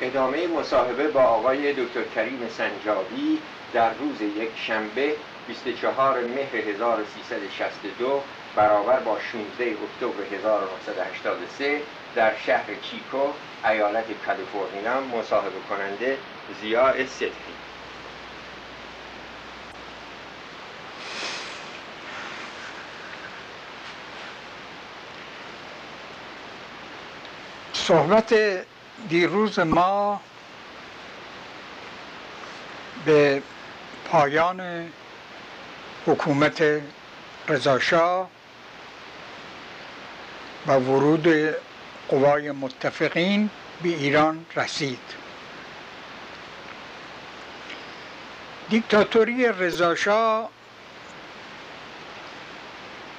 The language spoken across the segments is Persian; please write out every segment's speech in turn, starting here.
ادامه مصاحبه با آقای دکتر کریم سنجابی در روز یک شنبه 24 مهر 1362 برابر با 16 اکتبر 1983 در شهر چیکو ایالت کالیفرنیا مصاحبه کننده زیاء صدقی. صحبت دیروز ما به پایان حکومت رضاشاه و ورود قوای متفقین به ایران رسید. دیکتاتوری رضاشاه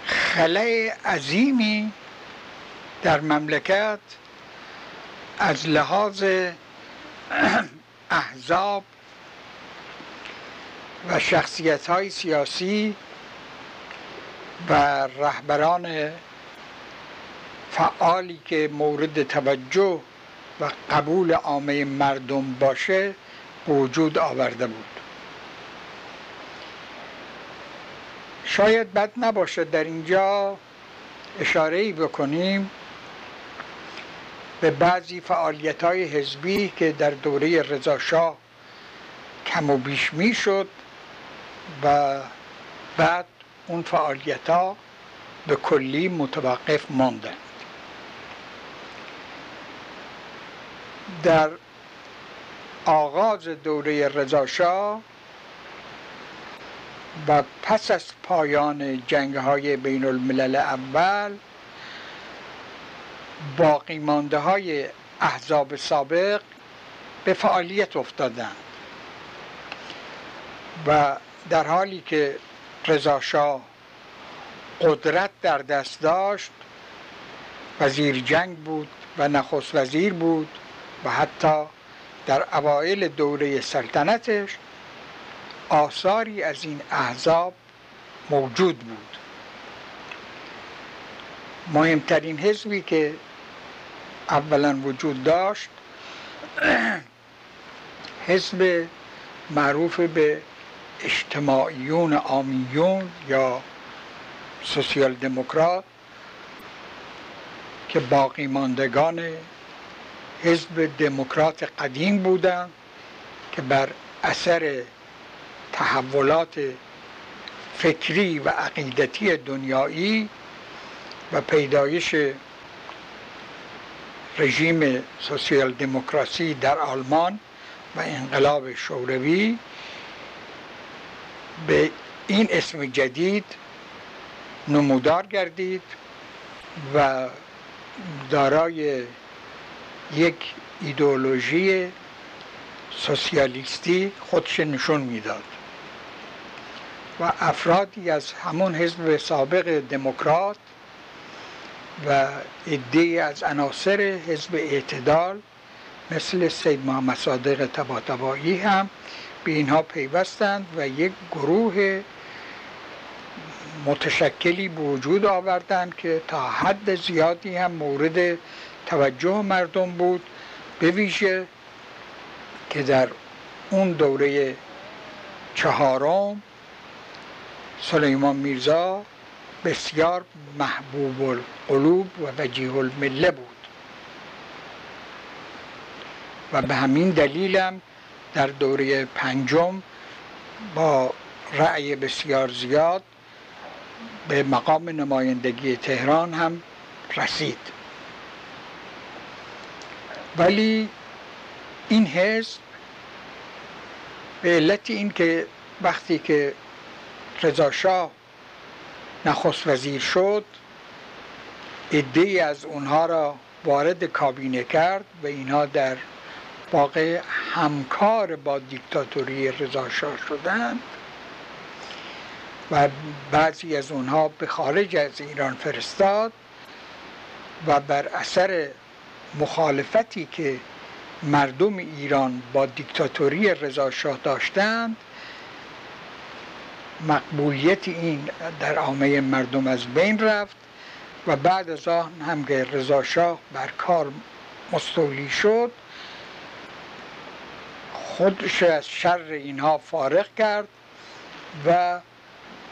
خلای عظیمی در مملکت از لحاظ احزاب و شخصیت های سیاسی و رهبران فعالی که مورد توجه و قبول عامه مردم باشه وجود آورده بود. شاید بد نباشه در اینجا اشاره ای بکنیم. به بعضی فعالیت های حزبی که در دوره رضاشاه کم و بیش می شد و بعد اون فعالیت ها به کلی متوقف ماندند. در آغاز دوره رضاشاه و پس از پایان جنگ های بین الملل اول باقی مانده های احزاب سابق به فعالیت افتادند. و در حالی که رضاشاه قدرت در دست داشت وزیر جنگ بود و نخست وزیر بود و حتی در اوایل دوره سلطنتش آثاری از این احزاب موجود بود. مهمترین حزبی که اولا وجود داشت حزب معروف به اجتماعیون آمیون یا سوسیال دموکرات که باقی ماندگان حزب دموکرات قدیم بودند که بر اثر تحولات فکری و عقیدتی دنیایی و پیدایش رژیم سوسیال دموکراسی در آلمان و انقلاب شوروی به این اسم جدید نمودار گردید و دارای یک ایدئولوژی سوسیالیستی خودش نشون می‌داد و افرادی از همون حزب سابق دموکرات و عده از عناصر حزب اعتدال مثل سید محمد صادق تباتبایی هم به اینها پیوستند و یک گروه متشکلی به وجود آوردند که تا حد زیادی هم مورد توجه مردم بود به ویژه که در اون دوره چهارم سلیمان میرزا بسیار محبوب القلوب و وجیه المله بود. و به همین دلیلم در دوره پنجم با رأی بسیار زیاد به مقام نمایندگی تهران هم رسید. ولی این حزب به علت اینکه وقتی که رضا شاه نخست وزیر شد عده از اونها را وارد کابینه کرد و اینها در واقع همکار با دیکتاتوری رضا شاه شدند و بعضی از اونها به خارج از ایران فرستاد و بر اثر مخالفتی که مردم ایران با دیکتاتوری رضا شاه داشتند مقبولیت این در عامه مردم از بین رفت و بعد از آن هم که رضا شاه بر کار مستولی شد خودش از شر اینها فارغ کرد و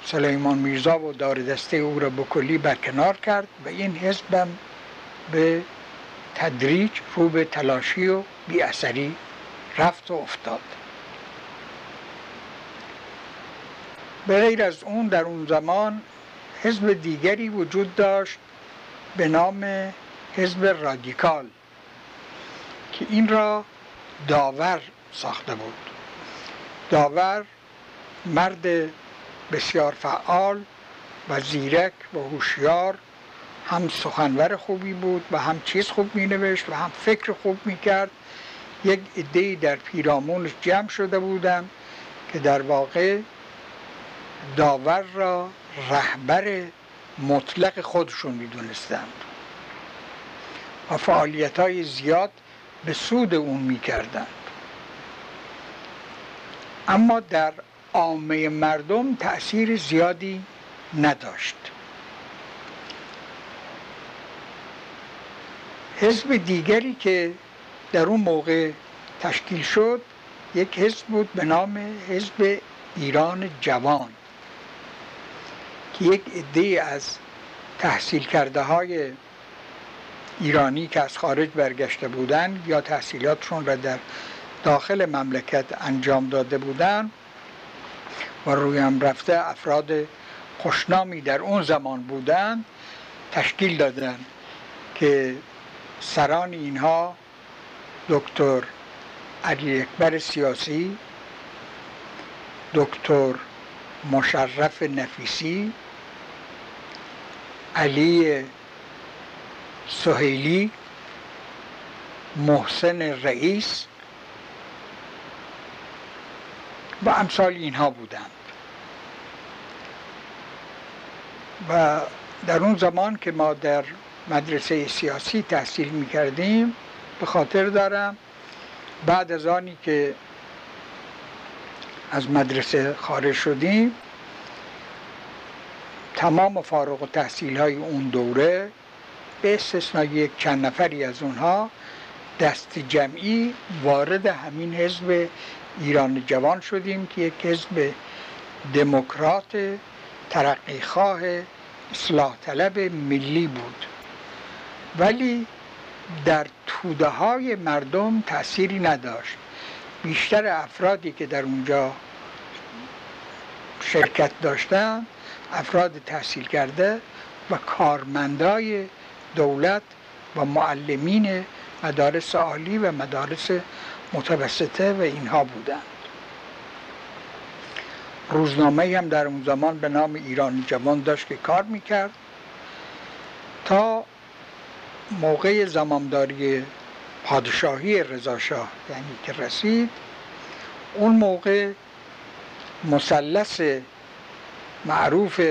سلیمان میرزا و دار دسته او را بکلی برکنار کرد و این حزبم به تدریج رو به تلاشی و بی اثری رفت و افتاد. به غیر از اون در اون زمان حزب دیگری وجود داشت به نام حزب رادیکال که این را داور ساخته بود. داور مرد بسیار فعال و زیرک و هوشیار هم سخنور خوبی بود و هم چیز خوب می نوشت و هم فکر خوب می کرد یک عده در پیرامونش جمع شده بودند که در واقع داور را رهبر مطلق خودشون می دونستند و فعالیت های زیاد به سود اون می کردند اما در عامه مردم تأثیر زیادی نداشت. حزب دیگری که در اون موقع تشکیل شد یک حزب بود به نام حزب ایران جوان. که یک عده از تحصیل کرده های ایرانی که از خارج برگشته بودند یا تحصیلاتشون را در داخل مملکت انجام داده بودند و روی هم رفته افراد خوشنامی در اون زمان بودند تشکیل دادن که سران اینها دکتر علی اکبر سیاسی دکتر مشرف نفیسی علی سهیلی محسن رئیس و امثال اینها بودند. و در اون زمان که ما در مدرسه سیاسی تحصیل می کردیم به خاطر دارم بعد از آنی که از مدرسه خارج شدیم تمام فارغ و تحصیل های اون دوره به استثنای یک چند نفری از اونها دست جمعی وارد همین حزب ایران جوان شدیم که یک حزب دموکرات ترقیخواه اصلاح طلب ملی بود. ولی در توده های مردم تأثیری نداشت. بیشتر افرادی که در اونجا شرکت داشتن افراد تحصیل کرده و کارمندای دولت و معلمین مدارس عالی و مدارس متوسطه و اینها بودند. روزنامه هم در اون زمان به نام ایران جوان داشت که کار می‌کرد تا موقع زمامداری پادشاهی رضاشاه یعنی که رسید اون موقع مثلث معروف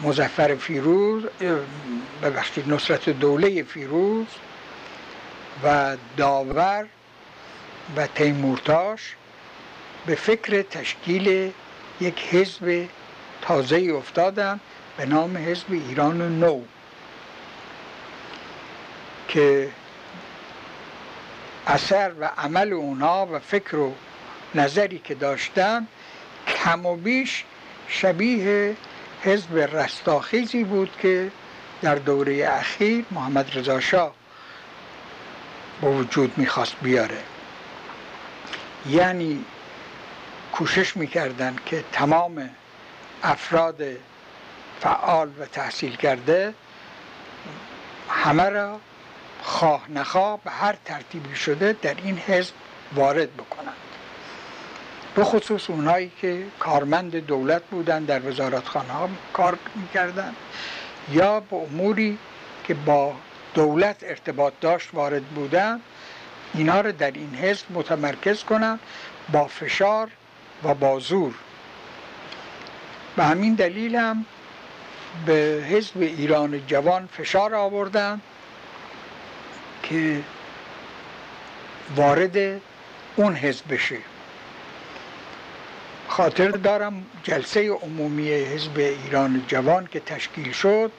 مزفر فیروز ببخشید نصرت دوله فیروز و داور و تیمورتاش به فکر تشکیل یک حزب تازه افتادن به نام حزب ایران نو که اثر و عمل اونا و فکر و نظری که داشتن کم و بیش شبیه حزب رستاخیزی بود که در دوره اخیر محمد رضا شاه با وجود می‌خواست بیاره. یعنی کوشش می‌کردن که تمام افراد فعال و تحصیل کرده همه را خواه نخواه به هر ترتیبی شده در این حزب وارد بکنند به خصوص اونایی که کارمند دولت بودن در وزارتخانه ها کار می‌کردن یا به اموری که با دولت ارتباط داشت وارد بودن اینا رو در این حزب متمرکز کنن با فشار و با زور. به همین دلیل هم به حزب ایران جوان فشار آوردن که وارد اون حزب بشه. خاطر دارم جلسه عمومی حزب ایران جوان که تشکیل شد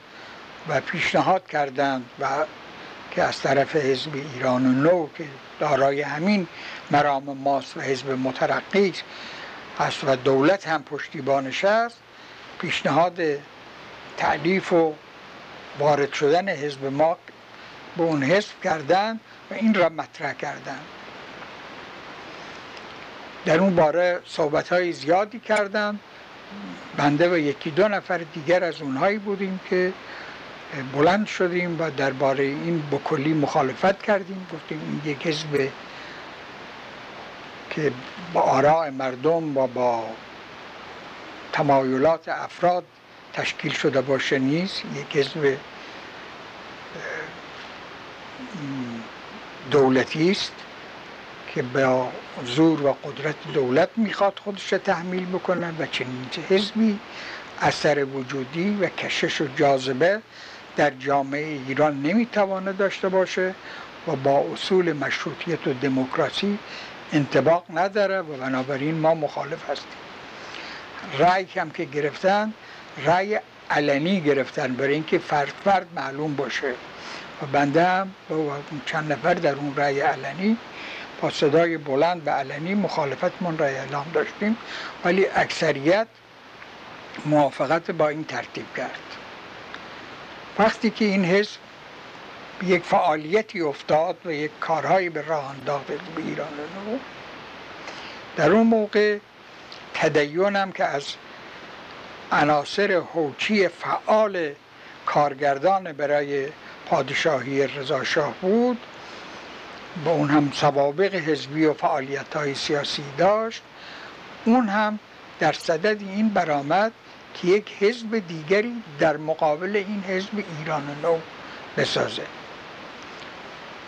و پیشنهاد کردند و که از طرف حزب ایران نو که دارای همین مرام ماست و حزب مترقی است و دولت هم پشتیبانش است پیشنهاد تعلیف و وارد شدن حزب ما به اون حزب کردن و این را مطرح کردن در اون باره صحبت های زیادی کردم. بنده و یکی دو نفر دیگر از اونهایی بودیم که بلند شدیم و درباره این بکلی مخالفت کردیم. گفتیم این یک حزب که با آراء مردم و با تمایلات افراد تشکیل شده باشه نیست. یک حزب دولتی است که با زور و قدرت دولت می‌خواد خودش تحمیل بکنه و چنین حزبی اثر وجودی و کشش و جاذبه در جامعه ایران نمی‌توانه داشته باشه و با اصول مشروطیت و دموکراسی انتباق نداره و بنابراین ما مخالف هستیم. رأی هم که گرفتن رأی علنی گرفتن برای اینکه فرد فرد معلوم باشه. و بنده هم با چند نفر در اون رأی علنی با صدای بلند و علنی مخالفتمون را اعلام داشتیم ولی اکثریت موافقت با این ترتیب کرد. وقتی که این حزب یک فعالیتی افتاد و یک کارهایی به راه انداخت به ایران نو در اون موقع تدیونم که از عناصر حوچی فعال کارگردان برای پادشاهی رضاشاه بود با اون هم سوابق حزبی و فعالیت های سیاسی داشت اون هم در صدد این برآمد که یک حزب دیگری در مقابل این حزب ایران نو بسازه.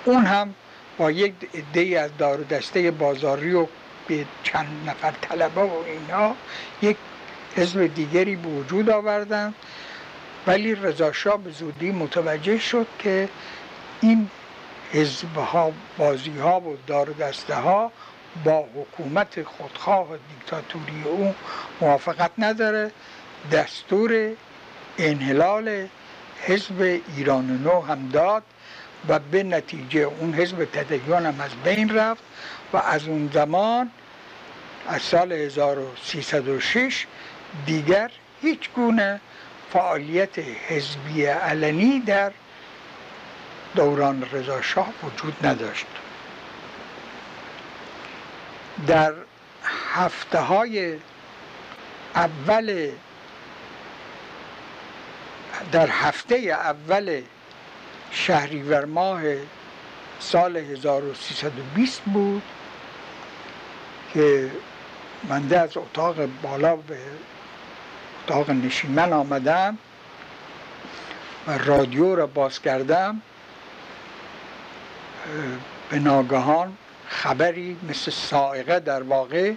اون هم با یک عده از دار دسته بازاری و به چند نفر طلبه و اینا یک حزب دیگری به وجود آوردن. ولی رضا به زودی متوجه شد که این حزب ها بازی ها و دار دسته ها با حکومت خودخواه دیکتاتوری او موافقت نداره. دستور انحلال حزب ایران نو هم داد و به نتیجه اون حزب تدیان هم از بین رفت و از اون زمان از سال 1306 دیگر هیچ گونه فعالیت حزبی علنی در دوران رضا شاه وجود نداشت. در هفته های اول در هفته اول شهریور ماه سال 1320 بود که من از اتاق بالا به اتاق نشیمن آمدم و رادیو را باز کردم. به ناگهان خبری مثل سائقه در واقع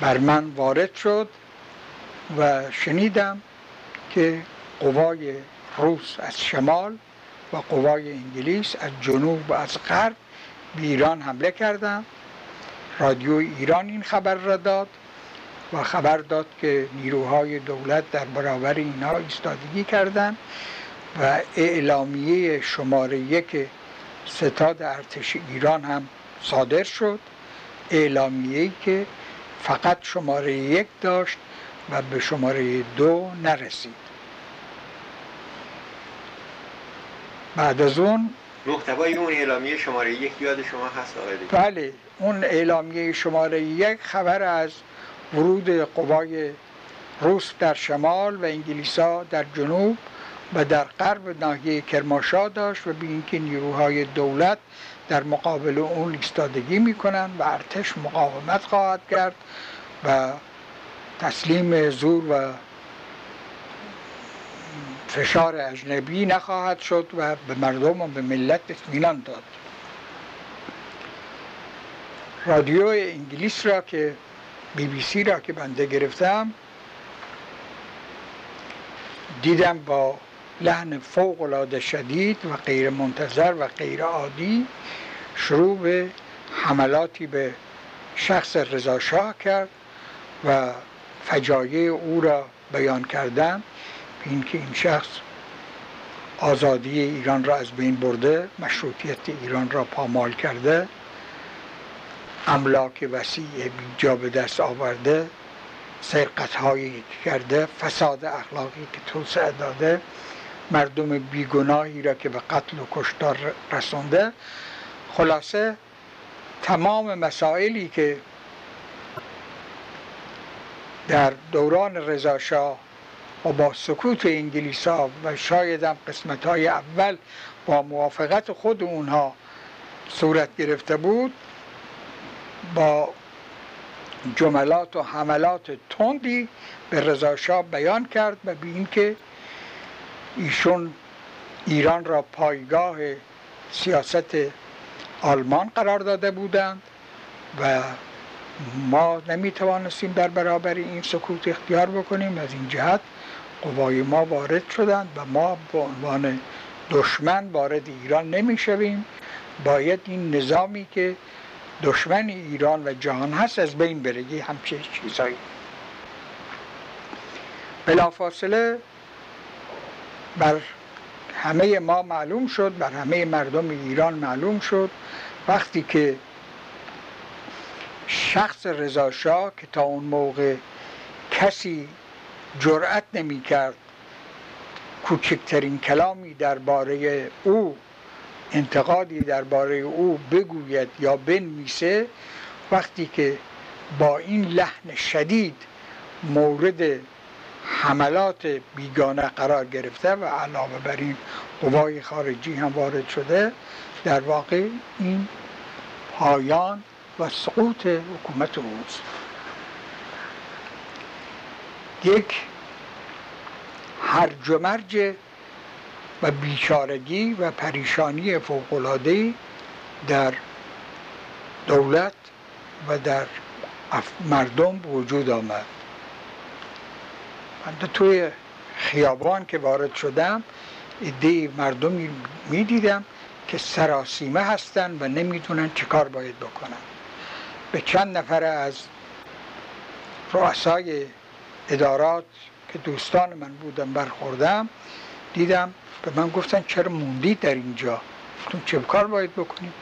بر من وارد شد و شنیدم که قوای روس از شمال و قوای انگلیس از جنوب و از غرب به ایران حمله کردند. رادیو ایران این خبر را داد و خبر داد که نیروهای دولت در برابر اینها ایستادگی کردند. و اعلامیه شماره یک ستاد ارتش ایران هم صادر شد. اعلامیه که فقط شماره یک داشت و به شماره دو نرسید. بعد از اون محتوای اون اعلامیه شماره یک یاد شما هست آقای بله اون اعلامیه شماره یک خبر از ورود قوای روس در شمال و انگلیسا در جنوب و در غرب ناحیه کرماشا داشت و به اینکه نیروهای دولت در مقابل اون ایستادگی می‌کنند و ارتش مقاومت خواهد کرد و تسلیم زور و فشار اجنبی نخواهد شد و به مردم و به ملت اطمینان داد. رادیو انگلیس را که بی بی سی را که بنده گرفتم دیدم با لحن فوق العاده شدید و غیر منتظر و غیر عادی شروع به حملاتی به شخص رضا شاه کرد و فجایع او را بیان کردن. اینکه این شخص آزادی ایران را از بین برده مشروطیت ایران را پامال کرده املاک وسیع بیجا به دست آورده سرقت هایی کرده فساد اخلاقی که توسعه داده. مردم بیگناهی را که به قتل و کشتار رسونده خلاصه تمام مسائلی که در دوران رضاشاه و با سکوت انگلیس ها و شاید هم قسمت های اول با موافقت خود اونها صورت گرفته بود با جملات و حملات تندی به رضاشاه بیان کرد و به اینکه ایشون ایران را پایگاه سیاست آلمان قرار داده بودند و ما نمی توانستیم در برابر این سکوت اختیار بکنیم. از این جهت قوای ما وارد شدند و ما به عنوان دشمن وارد ایران نمی شویم باید این نظامی که دشمن ایران و جهان هست از بین برگی همچه چیزایی. بلافاصله بر همه ما معلوم شد بر همه مردم ایران معلوم شد. وقتی که شخص رضاشاه که تا اون موقع کسی جرأت نمی کرد کوچکترین کلامی درباره او انتقادی درباره او بگوید یا بنویسه وقتی که با این لحن شدید مورد حملات بیگانه قرار گرفته و علاوه بر این قوای خارجی هم وارد شده در واقع این پایان و سقوط حکومت اوست. یک هرج و مرج و بیچارگی و پریشانی فوقلاده در دولت و در مردم وجود آمد. من توی خیابان که وارد شدم ایده مردمی می‌دیدم که سراسیمه هستن و نمی‌دونن چه کار باید بکنن. به چند نفر از رؤسای ادارات که دوستان من بودن برخوردم دیدم به من گفتن چرا موندی در اینجا؟ گفتم چه کار باید بکنیم؟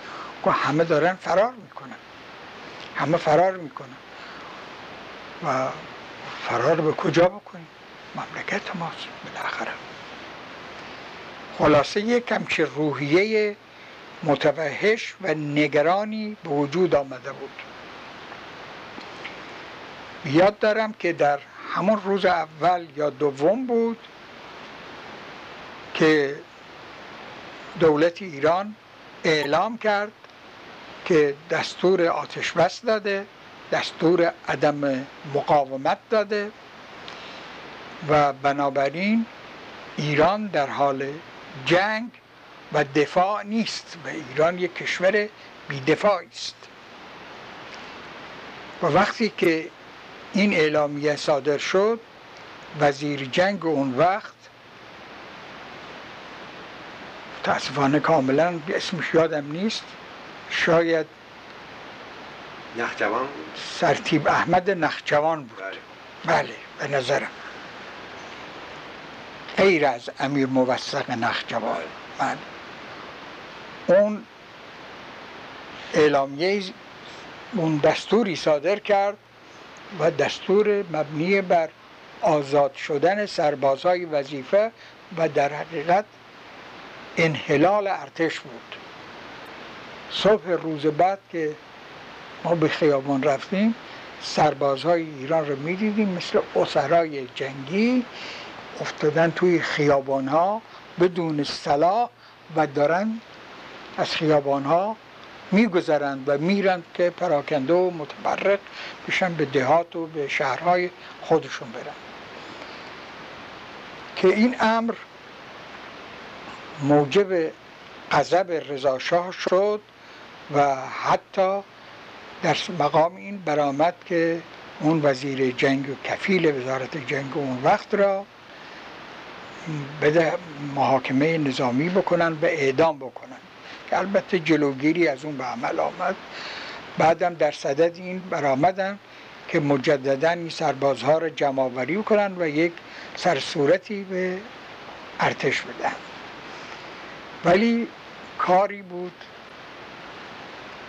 گفت همه دارن فرار می‌کنن. همه فرار می‌کنن. و فرار به کجا بکنیم مملکت ماست بالاخره. خلاصه یک همچه روحیه متوحش و نگرانی به وجود آمده بود. یاد دارم که در همون روز اول یا دوم بود که دولت ایران اعلام کرد که دستور آتش بس داده دستور عدم مقاومت داده و بنابراین ایران در حال جنگ و دفاع نیست و ایران یک کشور بیدفاعی است. و وقتی که این اعلامیه صادر شد وزیر جنگ اون وقت متاسفانه کاملا اسمش یادم نیست شاید نخجوان سرتیب احمد نخجوان بود. بله, بله به نظرم. غیر از امیر موثق نخجوان. بله. بله. اون اعلامیه اون دستوری صادر کرد و دستور مبنی بر آزاد شدن سربازهای وظیفه و در حقیقت انحلال ارتش بود. صبح روز بعد که ما به خیابان رفتیم. سربازهای ایران رو می‌دیدیم مثل اسرای جنگی افتادن توی خیابان ها بدون سلاح و دارن از خیابان ها میگذرند و میرند که پراکنده و متبرق بشن به دهات و به شهرهای خودشون برن. که این امر موجب غضب رضاشاه شد و حتی در مقام این برآمد که اون وزیر جنگ و کفیل وزارت جنگ اون وقت را بده محاکمه نظامی بکنن و اعدام بکنن. که البته جلوگیری از اون به عمل آمد. بعدم در صدد این برآمدن که مجددا این سربازها را جمع کنن و یک سرصورتی به ارتش بدن. ولی کاری بود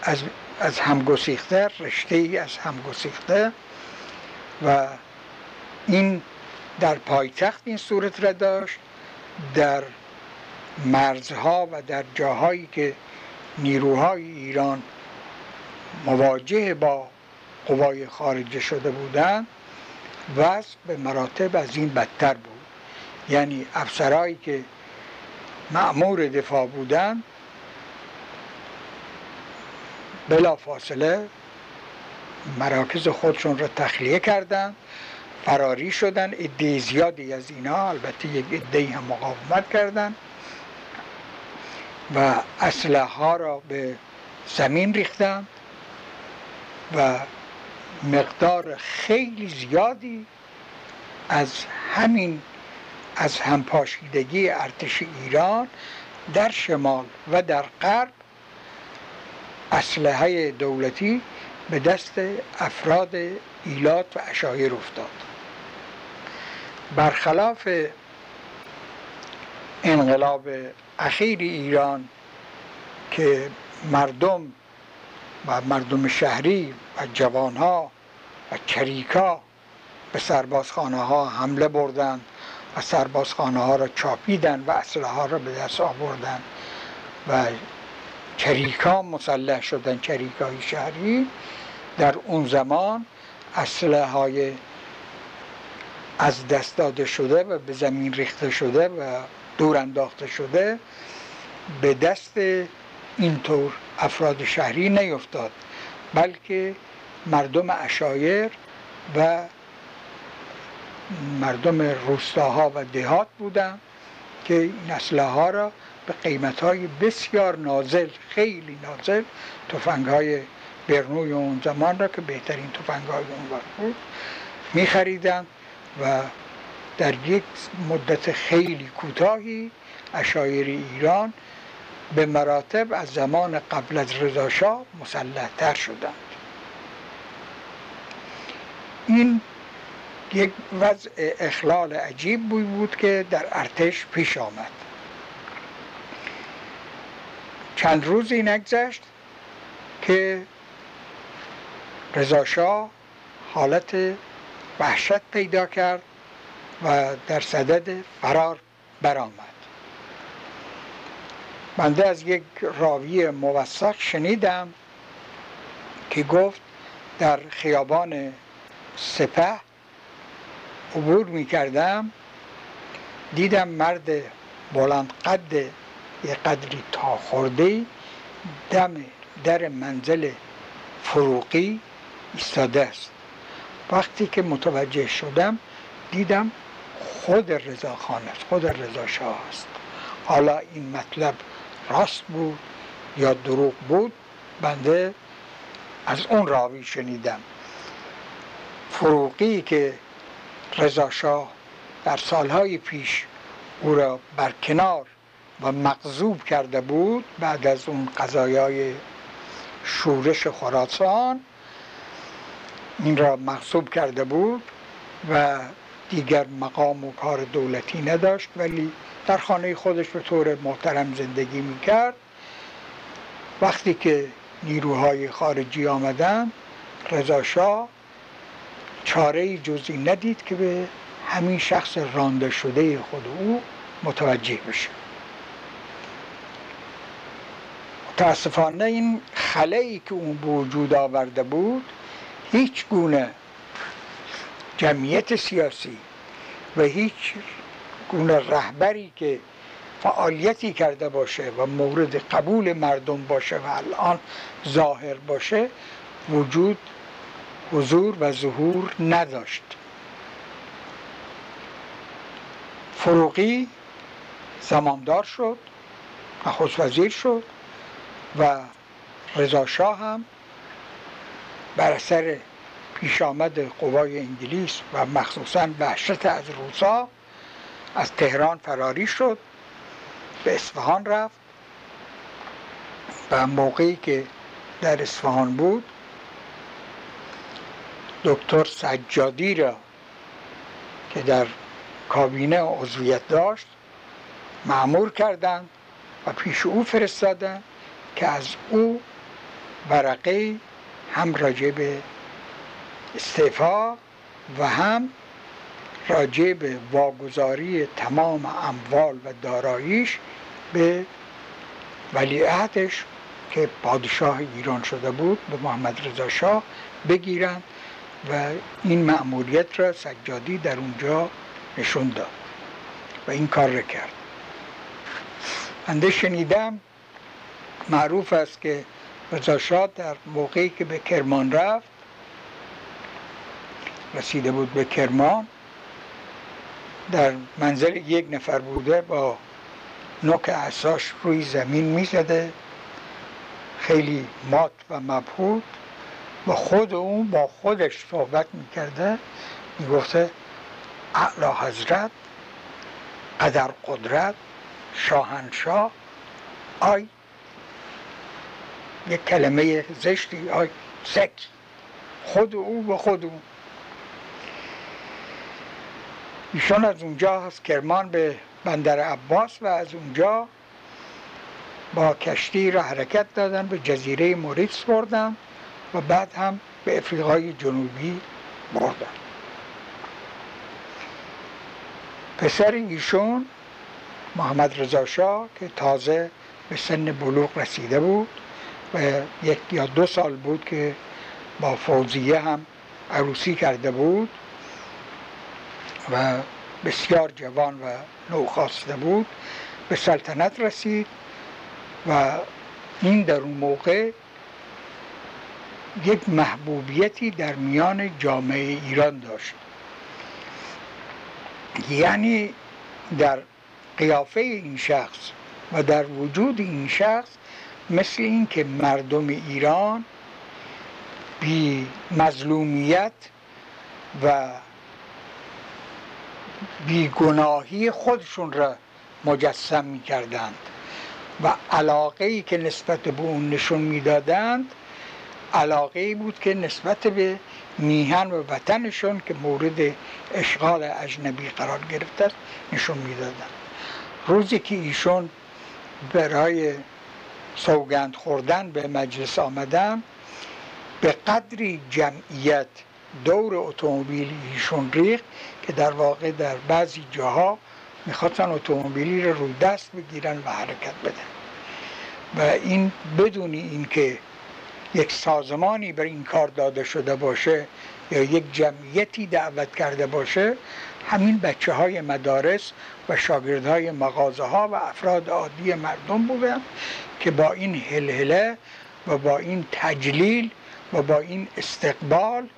از, از همگسیخته رشته ای از همگسیخته و این در پایتخت این صورت را داشت در مرزها و در جاهایی که نیروهای ایران مواجه با قوای خارجه شده بودند وضع به مراتب از این بدتر بود. یعنی افسرهایی که معمور دفاع بودند بلا فاصله مراکز خودشون را تخلیه کردند فراری شدن عده زیادی از اینا البته یک عده هم مقاومت کردند و اسلحه ها را به زمین ریختند و مقدار خیلی زیادی از همین از همپاشیدگی ارتش ایران در شمال و در غرب اسلحه دولتی به دست افراد ایلات و اشایر افتاد. برخلاف انقلاب اخیر ایران که مردم و مردم شهری و جوانها و چریکا به سربازخانه ها حمله بردند و سربازخانه ها را چاپیدن و اسلحه ها را به دست آوردن و چریکا مسلح شدن چریکای شهری در اون زمان اسلحه های از دست داده شده و به زمین ریخته شده و دور انداخته شده به دست اینطور افراد شهری نیفتاد بلکه مردم اشایر و مردم روستاها و دهات بودند که این اسلحه ها را به قیمت های بسیار نازل خیلی نازل تفنگ های برنوی اون زمان را که بهترین تفنگ های اون وقت بود می خریدن و در یک مدت خیلی کوتاهی اشایر ایران به مراتب از زمان قبل از رضاشاه مسلحتر شدند. این یک وضع اخلال عجیب بود که در ارتش پیش آمد. چند روزی نگذشت که رضاشاه حالت وحشت پیدا کرد و در صدد فرار برآمد. بنده از یک راوی موثق شنیدم که گفت در خیابان سپه عبور می کردم دیدم مرد بلند قد یه قدری تا خورده دم در منزل فروقی ایستاده است. وقتی که متوجه شدم دیدم خود رضا خان است خود رضا شاه است. حالا این مطلب راست بود یا دروغ بود؟ بنده از اون راوی شنیدم. فروقی که رضا شاه در سالهای پیش او را برکنار و مقذوب کرده بود بعد از اون قضایای شورش خراسان این را مغصوب کرده بود و دیگر مقام و کار دولتی نداشت ولی در خانه خودش به طور محترم زندگی می‌کرد. وقتی که نیروهای خارجی آمدن رضا شاه چاره جزی ندید که به همین شخص رانده شده خود او متوجه بشه. متاسفانه این خلایی که اون وجود آورده بود هیچ گونه جمعیت سیاسی و هیچ گونه رهبری که فعالیتی کرده باشه و مورد قبول مردم باشه و الان ظاهر باشه وجود حضور و ظهور نداشت. فروغی زماندار شد نخست وزیر شد. و رضا شاه هم بر اثر پیش آمد قوای انگلیس و مخصوصا وحشت از روسا از تهران فراری شد به اصفهان رفت و موقعی که در اصفهان بود دکتر سجادی را که در کابینه عضویت داشت معمور کردند و پیش او فرستادن که از او ورقه هم راجع به استعفا و هم راجع به واگذاری تمام اموال و داراییش به ولیعهدش که پادشاه ایران شده بود به محمد رضا شاه بگیرند و این مأموریت را سجادی در اونجا نشون داد و این کار را کرد. انده شنیدم معروف است که رضا در موقعی که به کرمان رفت رسیده بود به کرمان در منزل یک نفر بوده با نوک اساش روی زمین می‌زده خیلی مات و مبهود و خود اون با خودش صحبت می‌کرده می‌گفته اعلی حضرت قدر قدرت شاهنشاه آی یک کلمه زشتی آی سک خود او و خود او. ایشان از اونجا از کرمان به بندر عباس و از اونجا با کشتی را حرکت دادن به جزیره موریتس بردن و بعد هم به افریقای جنوبی بردن. پسر ایشون محمد رضا که تازه به سن بلوغ رسیده بود یک یا دو سال بود که با فوزیه هم عروسی کرده بود و بسیار جوان و نوخاسته بود به سلطنت رسید و این در اون موقع یک محبوبیتی در میان جامعه ایران داشت. یعنی در قیافه این شخص و در وجود این شخص مثل اینکه مردم ایران بی مظلومیت و بیگناهی خودشون را مجسم می کردند و علاقه ای که نسبت به اون نشون می‌دادند علاقه ای بود که نسبت به میهن و وطنشون که مورد اشغال اجنبی قرار گرفته نشون می‌دادند. روزی که ایشون برای سوگند خوردن به مجلس آمدن به قدری جمعیت دور اتومبیل ایشون ریخت که در واقع در بعضی جاها می‌خواستن اتومبیلی رو روی دست بگیرن و حرکت بدن. و این بدون اینکه یک سازمانی بر این کار داده شده باشه یا یک جمعیتی دعوت کرده باشه همین بچه های مدارس و شاگردهای مغازه ها و افراد عادی مردم بودن که با این هلهله و با این تجلیل و با این استقبال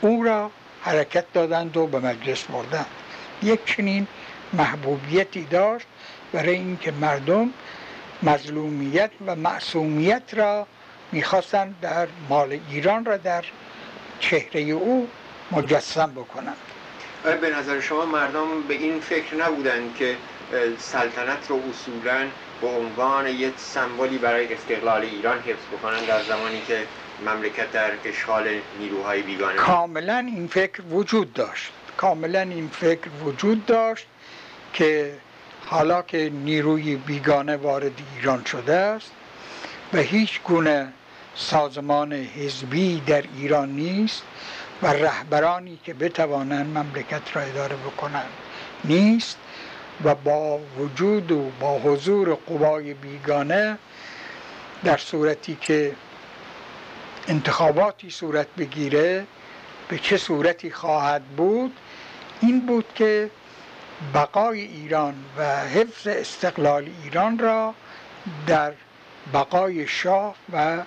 او را حرکت دادند و به مجلس بردند. یک چنین محبوبیتی داشت برای اینکه مردم مظلومیت و معصومیت را می‌خواستند در مال ایران را در چهره او مجسم بکنند. به نظر شما مردم به این فکر نبودند که سلطنت رو اصولا به عنوان یک سمبولی برای استقلال ایران حفظ بکنند در زمانی که مملکت در اشغال نیروهای بیگانه؟ کاملا این فکر وجود داشت. کاملا این فکر وجود داشت که حالا که نیروی بیگانه وارد ایران شده است و هیچ گونه سازمان حزبی در ایران نیست و رهبرانی که بتوانند مملکت را اداره بکنند. نیست و با وجود و با حضور قوای بیگانه در صورتی که انتخاباتی صورت بگیره به چه صورتی خواهد بود؟ این بود که بقای ایران و حفظ استقلال ایران را در بقای شاه و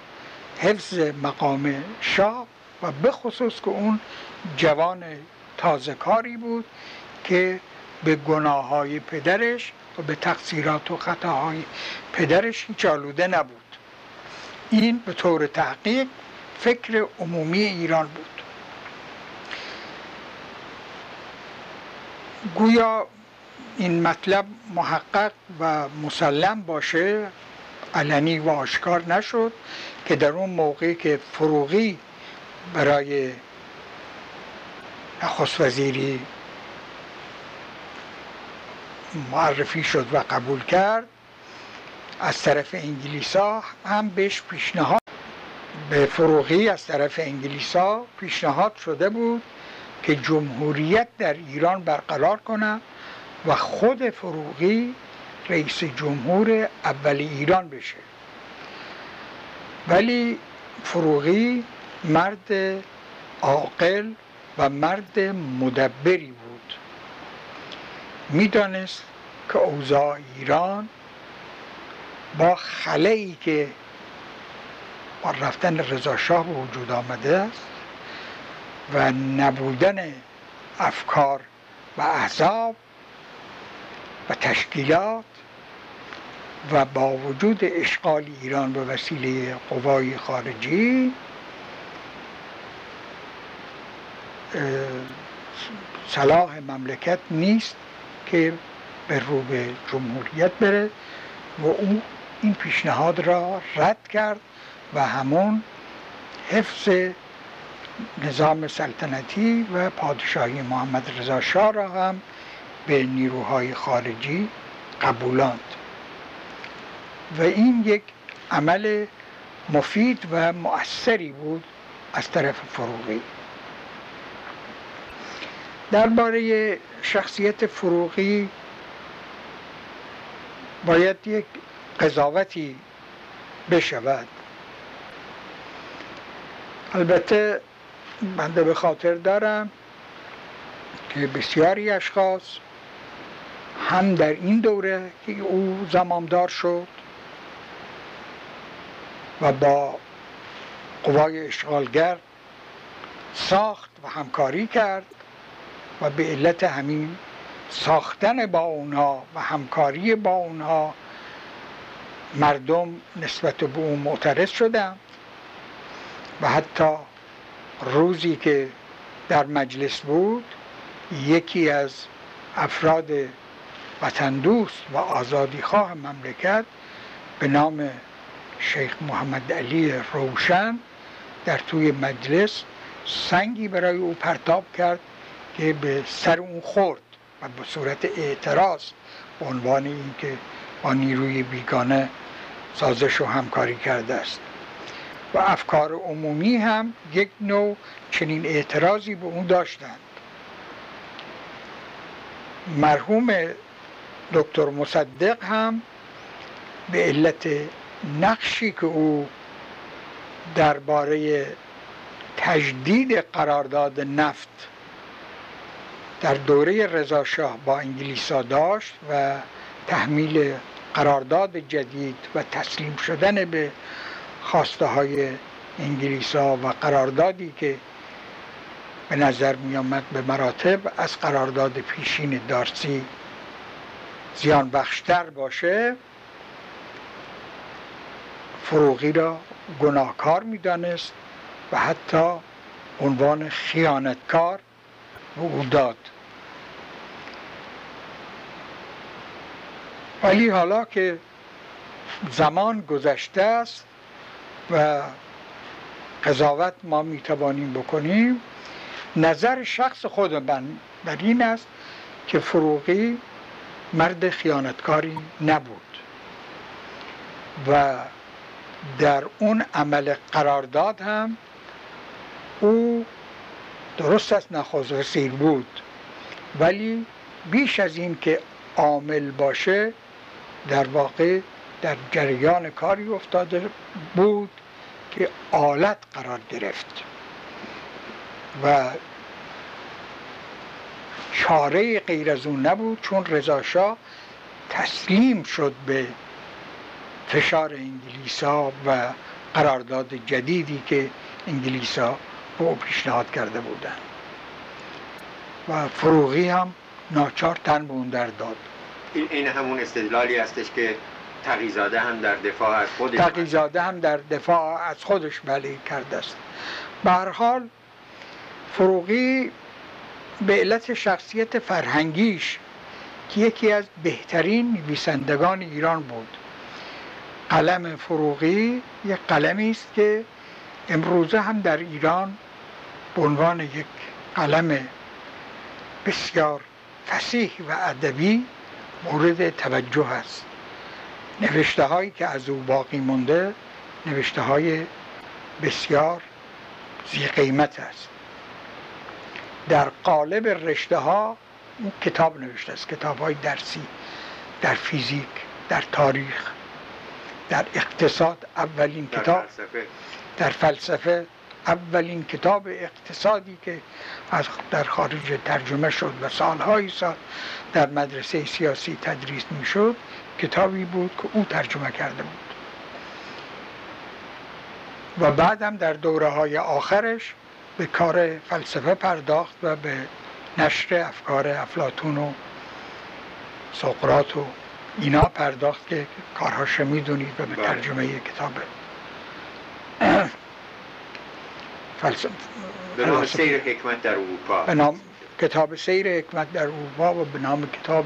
حفظ مقام شاه و به خصوص که اون جوان تازه کاری بود که به گناه های پدرش و به تقصیرات و خطاهای پدرش هیچ آلوده نبود. این به طور تحقیق فکر عمومی ایران بود. گویا این مطلب محقق و مسلم باشه علنی و آشکار نشد که در اون موقعی که فروغی برای نخست وزیری معرفی شد و قبول کرد. از طرف انگلیسا هم بهش پیشنهاد به فروغی از طرف انگلیسا پیشنهاد شده بود که جمهوریت در ایران برقرار کنه و خود فروغی رئیس جمهور اول ایران بشه. ولی فروغی مرد عاقل و مرد مدبری بود. می‌دانست که اوضاع ایران با خلایی که با رفتن رضاشاه به وجود آمده است و نبودن افکار و احزاب و تشکیلات و با وجود اشغال ایران به وسیله قوای خارجی صلاح مملکت نیست که به رو جمهوریت بره و او این پیشنهاد را رد کرد و همون حفظ نظام سلطنتی و پادشاهی محمد رضا شاه را هم به نیروهای خارجی قبولاند. و این یک عمل مفید و مؤثری بود از طرف فروغی. درباره شخصیت فروغی باید یک قضاوتی بشود. البته بنده به خاطر دارم که بسیاری اشخاص هم در این دوره که او زمامدار شد و با قوای اشغالگر ساخت و همکاری کرد و به علت همین ساختن با اونها و همکاری با اونها مردم نسبت به او معترض شدن و حتی روزی که در مجلس بود یکی از افراد وطن دوست و آزادی خواه مملکت به نام شیخ محمد علی روشن در توی مجلس سنگی برای او پرتاب کرد که به سر اون خورد و به صورت اعتراض عنوان اینکه با نیروی بیگانه سازش و همکاری کرده است. و افکار عمومی هم یک نوع چنین اعتراضی به اون داشتند. مرحوم دکتر مصدق هم به علت نقشی که او درباره تجدید قرارداد نفت در دوره رضاشاه با انگلیسا داشت و تحمیل قرارداد جدید و تسلیم شدن به خواسته های انگلیسا و قراردادی که به نظر می آمد به مراتب از قرارداد پیشین دارسی زیان بخشتر باشه فروغی را گناهکار می دانست و حتی عنوان خیانتکار او داد. ولی حالا که زمان گذشته است و قضاوت ما می‌توانیم بکنیم نظر شخص خود من بر این است که فروغی مرد خیانتکاری نبود و در اون عمل قرارداد هم او درست است نخواست رسید بود. ولی بیش از این که عامل باشه در واقع در جریان کاری افتاده بود که آلت قرار گرفت. و چاره غیر از اون نبود چون رضاشاه تسلیم شد به فشار انگلیسا و قرارداد جدیدی که انگلیسا او پیشنهاد کرده بودند و فروغی هم ناچار تن به اون در داد. این همون استدلالی هستش که تقیزاده هم در دفاع از خودش تقیزاده هم در دفاع از خودش بله کرده است. به حال فروغی به علت شخصیت فرهنگیش که یکی از بهترین نویسندگان ایران بود. قلم فروغی یک قلمی است که امروزه هم در ایران به عنوان یک قلم بسیار فسیح و ادبی مورد توجه است. نوشته هایی که از او باقی مونده نوشته های بسیار زی قیمت است. در قالب رشته ها اون کتاب نوشته است. کتاب های درسی در فیزیک در تاریخ در اقتصاد. اولین در کتاب فلسفه. در فلسفه. اولین کتاب اقتصادی که از در خارج ترجمه شد و سالهای سال در مدرسه سیاسی تدریس می‌شد کتابی بود که او ترجمه کرده بود و بعدم در دوره های آخرش به کار فلسفه پرداخت و به نشر افکار افلاتون و سقرات و اینا پرداخت که کارهاش می‌دونید و به بله. ترجمه کتاب فلسفه به نام. سیر حکمت در اروپا به نام کتاب سیر حکمت در اروپا و به نام کتاب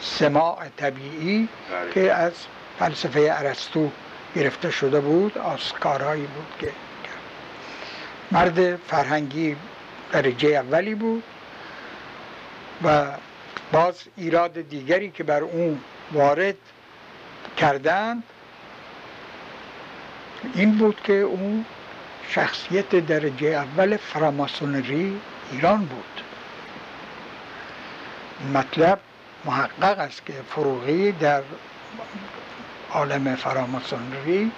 سماع طبیعی بله. که از فلسفه ارسطو گرفته شده بود از کارهایی بود که. مرد فرهنگی درجه اولی بود و باز ایراد دیگری که بر اون وارد کردند این بود که اون شخصیت درجه اول فراماسونری ایران بود. مطلب محقق است که فروغی در عالم فراماسونری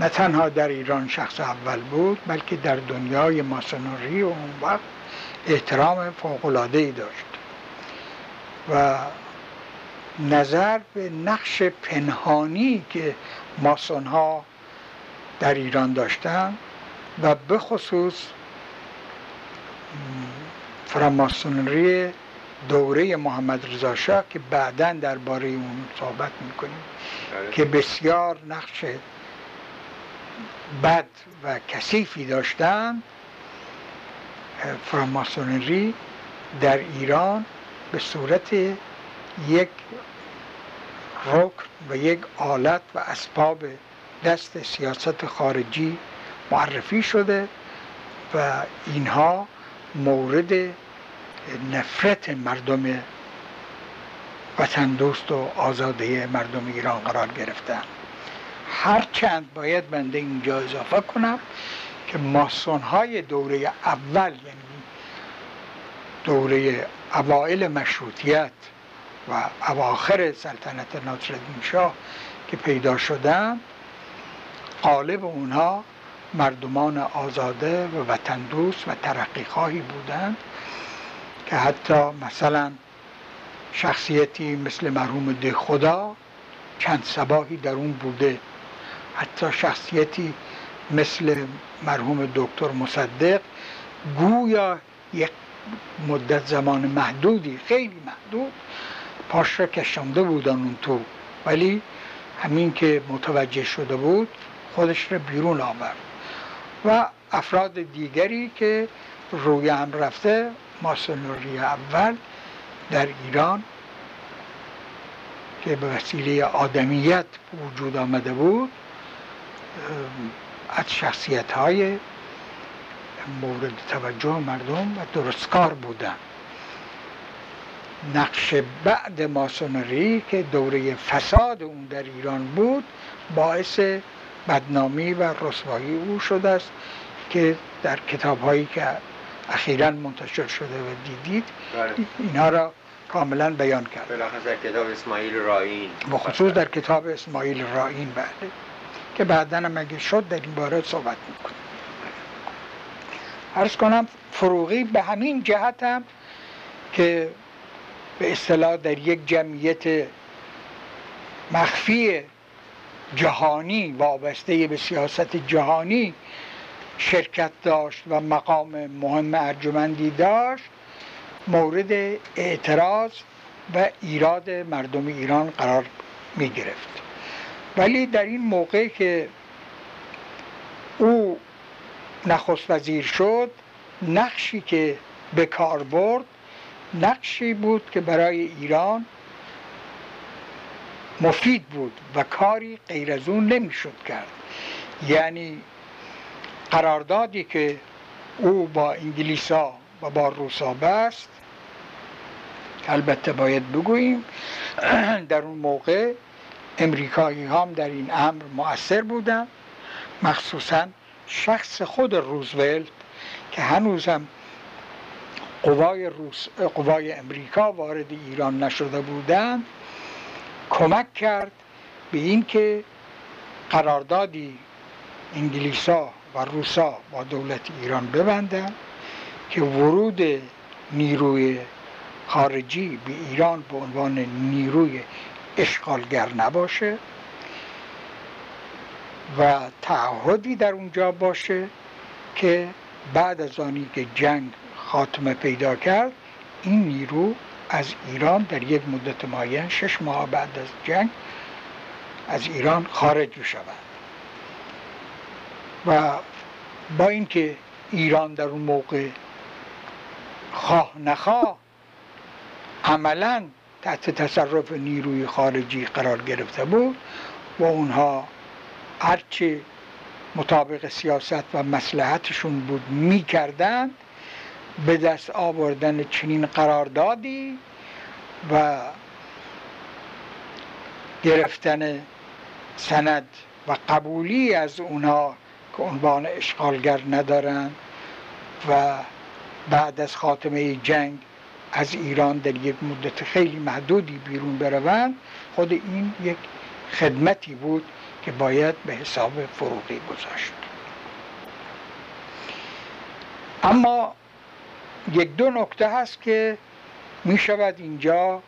نه تنها در ایران شخص اول بود بلکه در دنیای ماسونری و اون وقت احترام فوق‌العاده‌ای داشت و نظر به نقش پنهانی که ماسون ها در ایران داشتن و به خصوص فراماسونری دوره محمد رضا شاه که بعدا درباره اون صحبت می‌کنیم بله. که بسیار نقش بد و کثیفی داشتند فراماسونری در ایران به صورت یک رکن و یک آلت و اسباب دست سیاست خارجی معرفی شده و اینها مورد نفرت مردم وطن دوست و آزاده مردم ایران قرار گرفتن. هرچند باید بنده اینجا اضافه کنم که ماسون های دوره اول یعنی دوره اوائل مشروطیت و اواخر سلطنت ناصرالدین شاه که پیدا شدن قالب اونها مردمان آزاده و وطن دوست و ترقی خواهی بودند که حتی مثلا شخصیتی مثل مرحوم ده خدا چند سباهی در اون بوده. حتی شخصیتی مثل مرحوم دکتر مصدق گویا یک مدت زمان محدودی خیلی محدود پاش را کشانده بودن اون تو. ولی همین که متوجه شده بود خودش را بیرون آورد. و افراد دیگری که روی هم رفته ماسونری اول در ایران که به وسیله آدمیت وجود آمده بود از شخصیت های مورد توجه مردم و درستکار بودن. نقش بعد ماسونری که دوره فساد اون در ایران بود باعث بدنامی و رسوایی او شده است که در کتاب هایی که اخیرا منتشر شده و دیدید بله. اینها را کاملا بیان کرد. بلاخص در کتاب اسماعیل رائین به خصوص در کتاب اسماعیل رائین بله. که بعدا هم اگه شد در این باره صحبت می‌کنیم. ارز کنم فروغی به همین جهت هم که به اصطلاح در یک جمعیت مخفی جهانی وابسته به سیاست جهانی شرکت داشت و مقام مهم ارجمندی داشت. مورد اعتراض و ایراد مردم ایران قرار می گرفت. ولی در این موقع که او نخست وزیر شد نقشی که به کار برد نقشی بود که برای ایران مفید بود و کاری غیر از اون نمی‌شد کرد. یعنی قراردادی که او با انگلیسا و با روسا بست البته باید بگوییم در اون موقع امریکایی هم در این امر مؤثر بودن. مخصوصا شخص خود روزولت که هنوز هم قوای, روس، قوای امریکا وارد ایران نشده بودند. کمک کرد به اینکه قراردادی انگلیسا و روسا با دولت ایران ببندن که ورود نیروی خارجی به ایران به عنوان نیروی اشغالگر نباشه و تعهدی در اونجا باشه که بعد از آنی که جنگ خاتمه پیدا کرد این نیرو از ایران در یک مدت معین شش ماه بعد از جنگ از ایران خارج شود و با اینکه ایران در اون موقع خواه نخواه عملا تحت تصرف نیروی خارجی قرار گرفته بود و اونها هرچه مطابق سیاست و مسلحتشون بود می‌کردند. به دست آوردن چنین قراردادی و گرفتن سند و قبولی از اونها که عنوان اشغالگر ندارند و بعد از خاتمه جنگ از ایران در یک مدت خیلی محدودی بیرون بروند خود این یک خدمتی بود که باید به حساب فروغی گذاشت. اما یک دو نکته هست که می شود اینجا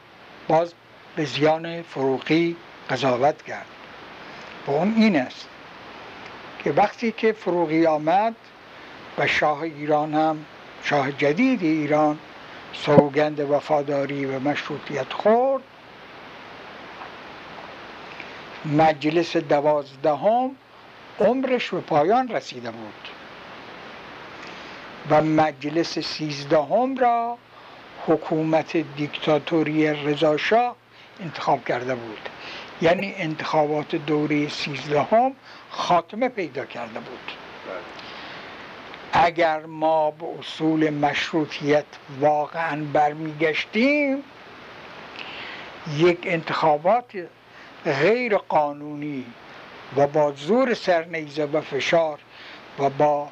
باز به زیان فروغی قضاوت کرد. و اون این است که وقتی که فروغی آمد و شاه ایران هم شاه جدید ایران سوگند وفاداری و مشروطیت خورد مجلس دوازدهم عمرش به پایان رسیده بود. و مجلس سیزدهم را حکومت دیکتاتوری رضاشاه انتخاب کرده بود. یعنی انتخابات دوره سیزدهم خاتمه پیدا کرده بود. اگر ما به اصول مشروطیت واقعا برمیگشتیم یک انتخابات غیر قانونی و با زور سرنیزه و فشار و با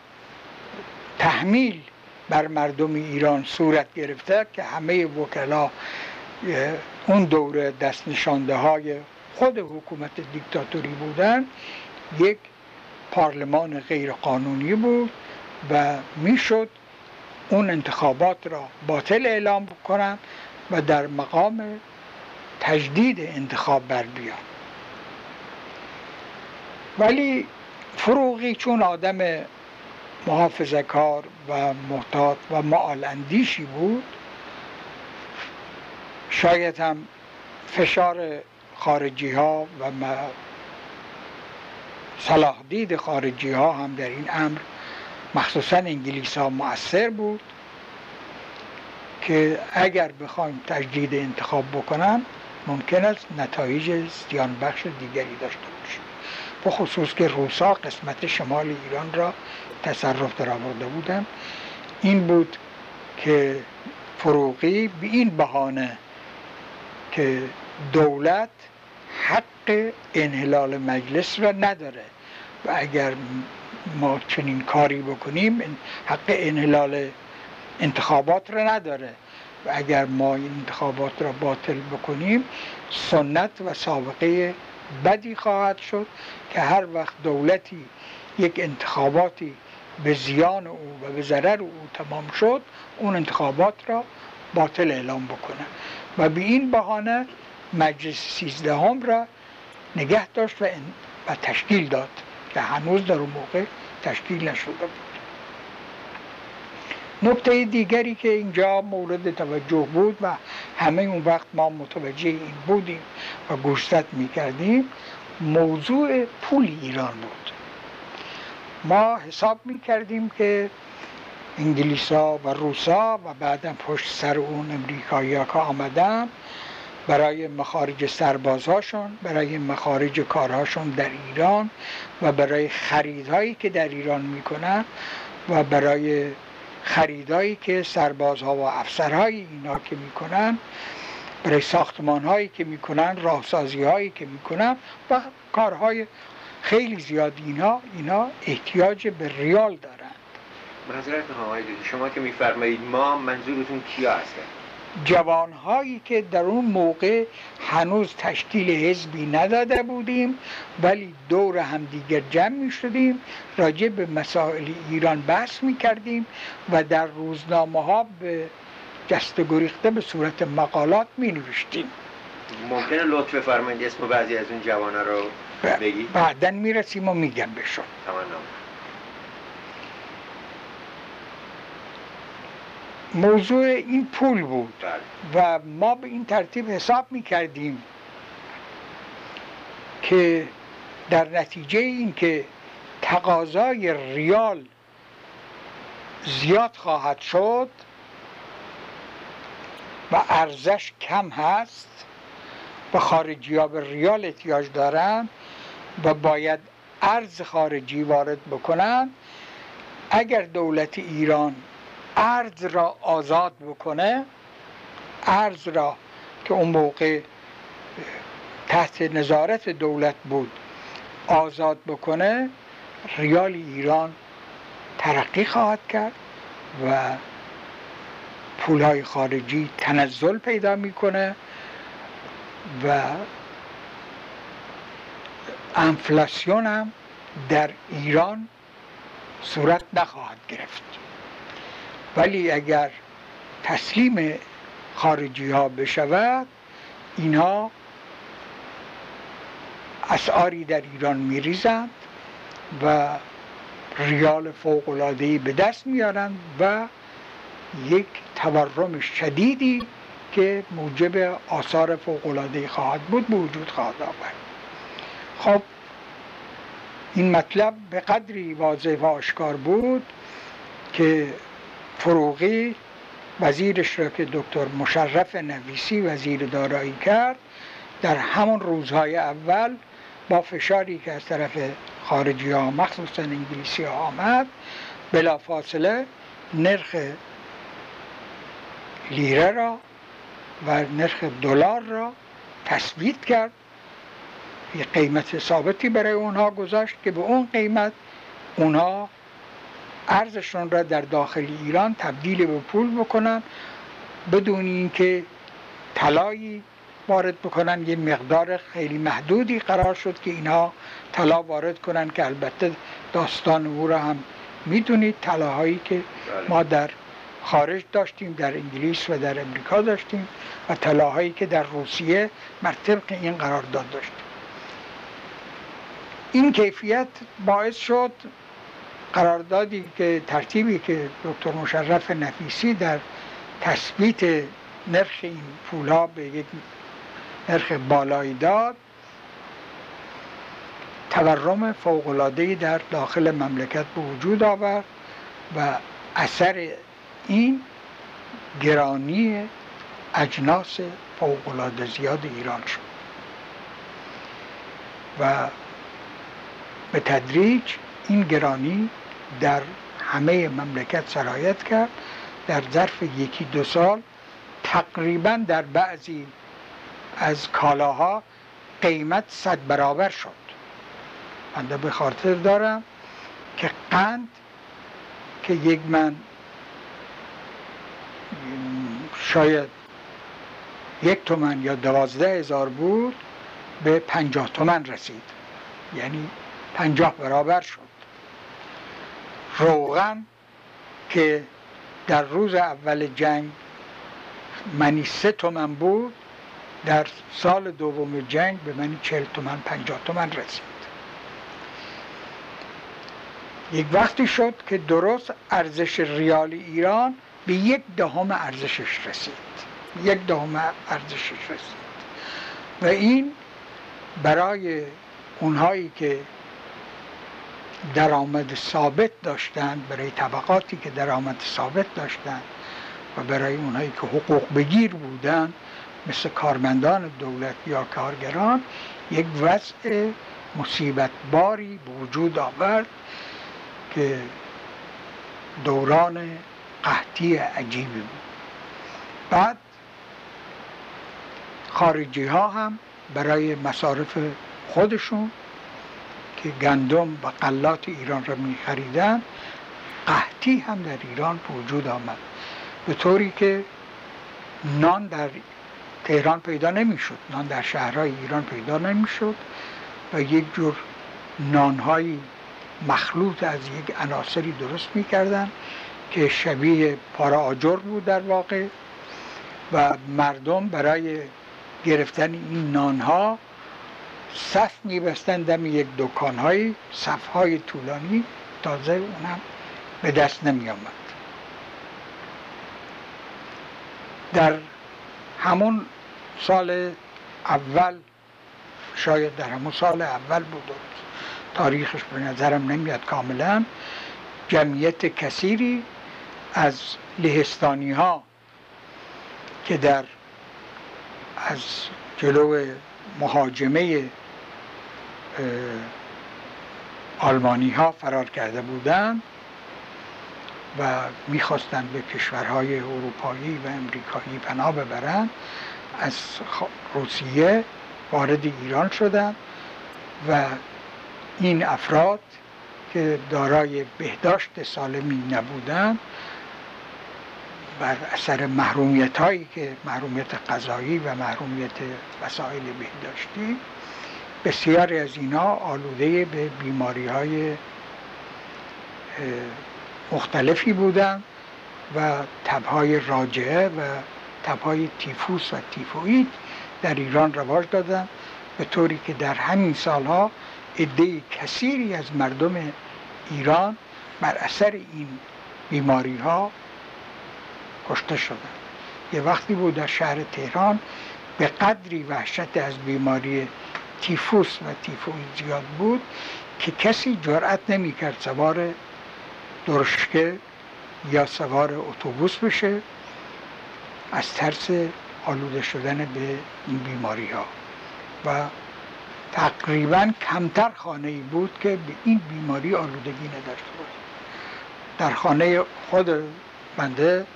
تحمیل بر مردم ایران صورت گرفته که همه وکلا اون دوره دست نشانده های خود حکومت دیکتاتوری بودن. یک پارلمان غیر قانونی بود و می‌شد اون انتخابات را باطل اعلام بکنن و در مقام تجدید انتخاب بر بیان. ولی فروغی چون آدم محافظه کار و محتاط و معال اندیشی بود. شاید هم فشار خارجی ها و صلاح دید خارجی ها هم در این امر مخصوصا انگلیس ها مؤثر بود که اگر بخوایم تجدید انتخاب بکنن ممکن است نتایج زیان بخش دیگری داشته باشیم. به خصوص که روسا قسمت شمال ایران را تصرف در آورده بودن این بود که فروغی به این بهانه که دولت حق انحلال مجلس را نداره و اگر ما چنین کاری بکنیم حق انحلال انتخابات را نداره و اگر ما انتخابات را باطل بکنیم سنت و سابقه بدی خواهد شد که هر وقت دولتی یک انتخاباتی به زیان او و به ضرر او تمام شد اون انتخابات را باطل اعلام بکنه. و به این بهانه مجلس سیزدهم را نگه داشت و, و تشکیل داد که هنوز در اون موقع تشکیل نشده بود. نکته دیگری که اینجا مورد توجه بود و همه اون وقت ما متوجه این بودیم و گوشت می کردیم موضوع پول ایران بود. ما حساب می کردیم که انگلیسا و روسا و بعدا پشت سر اون امریکایی ها که آمدن برای مخارج سربازهاشون برای مخارج کارهاشون در ایران و برای خریدهایی که در ایران می‌کنن و برای خریدهایی که سربازها و افسرهای اینا که می‌کنن برای ساختمان هایی که می‌کنن راهسازی هایی که می‌کنن و کارهای خیلی زیاد اینا اینا احتیاج به ریال دارند معذرت می‌خوام شما که میفرمایید ما منظورتون کیا هستن؟ جوانهایی که در اون موقع هنوز تشکیل حزبی نداده بودیم ولی دور همدیگر جمع می شدیم راجع به مسائل ایران بحث می کردیم و در روزنامه ها به جست گریخته به صورت مقالات می نوشتیم ممکنه لطف فرمایید اسم بعضی از اون جوان رو؟ بگی؟ بعدا می‌رسیم و میگم بهشون موضوع این پول بود. و ما به این ترتیب حساب می کردیم که در نتیجه این که تقاضای ریال زیاد خواهد شد و ارزش کم هست و خارجی ها به ریال احتیاج دارن و باید ارز خارجی وارد بکنن. اگر دولت ایران ارز را آزاد بکنه ارز را که اون موقع تحت نظارت دولت بود آزاد بکنه ریال ایران ترقی خواهد کرد و پولهای خارجی تنزل پیدا می‌کنه و انفلاسیون هم در ایران صورت نخواهد گرفت. ولی اگر تسلیم خارجی ها بشود اینها اسعاری در ایران میریزند و ریال فوقلادهی به دست میارند و یک تورم شدیدی که موجب آثار فوقلادهی خواهد بود وجود خواهد آورد. خب این مطلب به قدری واضح و آشکار بود که فروغی وزیرش را که دکتر مشرف نویسی وزیر دارایی کرد در همون روزهای اول با فشاری که از طرف خارجی ها مخصوصا انگلیسی ها آمد بلا فاصله نرخ لیره را و نرخ دلار را تثبیت کرد. یه قیمت ثابتی برای اونها گذاشت که به اون قیمت اونها ارزشون را در داخل ایران تبدیل به پول بکنن بدون اینکه طلایی وارد بکنن. یه مقدار خیلی محدودی قرار شد که اینها طلا وارد کنن که البته داستان او را هم می‌دونید. طلاهایی که بله. ما در خارج داشتیم در انگلیس و در امریکا داشتیم و طلاهایی که در روسیه مرتبق این قرارداد داشتیم. این کیفیت باعث شد قراردادی که ترتیبی که دکتر مشرف نفیسی در تثبیت نرخ این پولا به یک نرخ بالایی داد تورم فوقلادهی در داخل مملکت به وجود آورد و اثر این گرانی اجناس فوقلاده زیاد ایران شد. و به تدریج این گرانی در همه مملکت سرایت کرد. در ظرف یکی دو سال تقریبا در بعضی از کالاها قیمت صد برابر شد. بنده به خاطر دارم که قند که یک من شاید یک تومن یا دوازده هزار بود به پنجاه تومن رسید. یعنی پنجاه برابر شد. روغن که در روز اول جنگ منی سه تومن بود در سال دوم جنگ به منی چهل تومن پنجاه تومن رسید. یک وقتی شد که درست ارزش ریال ایران به یک دهم ارزشش رسید. یک دهم ارزشش رسید. و این برای اونهایی که درآمد ثابت داشتند برای طبقاتی که درآمد ثابت داشتند و برای اونهایی که حقوق بگیر بودند مثل کارمندان دولت یا کارگران یک وضع مصیبت باری به وجود آورد که دوران قحطی عجیبی بود. بعد خارجی ها هم برای مصارف خودشون که گندم و قلات ایران را می خریدن قحطی هم در ایران وجود آمد. به طوری که نان در تهران پیدا نمی‌شد. نان در شهرهای ایران پیدا نمی‌شد و یک جور نانهایی مخلوط از یک عناصری درست می‌کردن که شبیه پارا آجر بود در واقع و مردم برای گرفتن این نانها صف میبستن دم یک دکانهایی صفهای طولانی. تازه اونم به دست نمی آمد در همون سال اول شاید در همون سال اول بود تاریخش به نظرم نمیاد کاملا جمعیت کثیری از لهستانی ها که در از جلو مهاجمه آلمانی ها فرار کرده بودند و می‌خواستند به کشورهای اروپایی و امریکایی پناه ببرند. از روسیه وارد ایران شدند و این افراد که دارای بهداشت سالمی نبودند بر اثر محرومیت هایی که محرومیت غذایی و محرومیت وسایل بهداشتی بسیاری از اینا آلوده به بیماری های مختلفی بودند و تبهای راجعه و تبهای تیفوس و تیفوید در ایران رواج دادن. به طوری که در همین سالها عده کثیری از مردم ایران بر اثر این بیماری ها کشته شدن یه وقتی بود در شهر تهران به قدری وحشت از بیماری تیفوس و تیفوید زیاد بود که کسی جرأت نمی‌کرد سوار درشکه یا سوار اتوبوس بشه از ترس آلوده شدن به این بیماری ها و تقریبا کمتر خانه ای بود که به این بیماری آلودگی نداشته بود در خانه خود بنده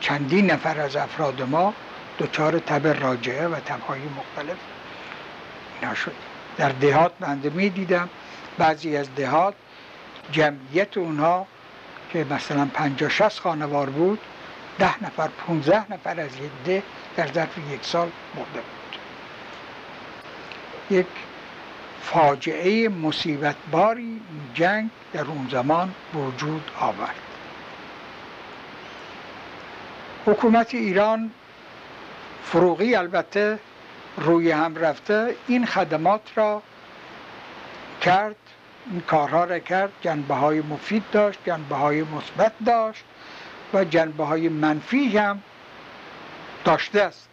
چندین نفر از افراد ما دچار تب راجعه و تبهای مختلف اینا شد در دهات بنده می دیدم بعضی از دهات جمعیت اونها که مثلا پنجا شست خانوار بود ده نفر پونزه نفر از یک ده در ظرف یک سال مرده بود. یک فاجعه مصیبت باری جنگ در اون زمان وجود آورد. حکومت ایران فروغی البته روی هم رفته این خدمات را کرد این کارها را کرد جنبه های مفید داشت جنبه های مثبت داشت و جنبه های منفی هم داشته است.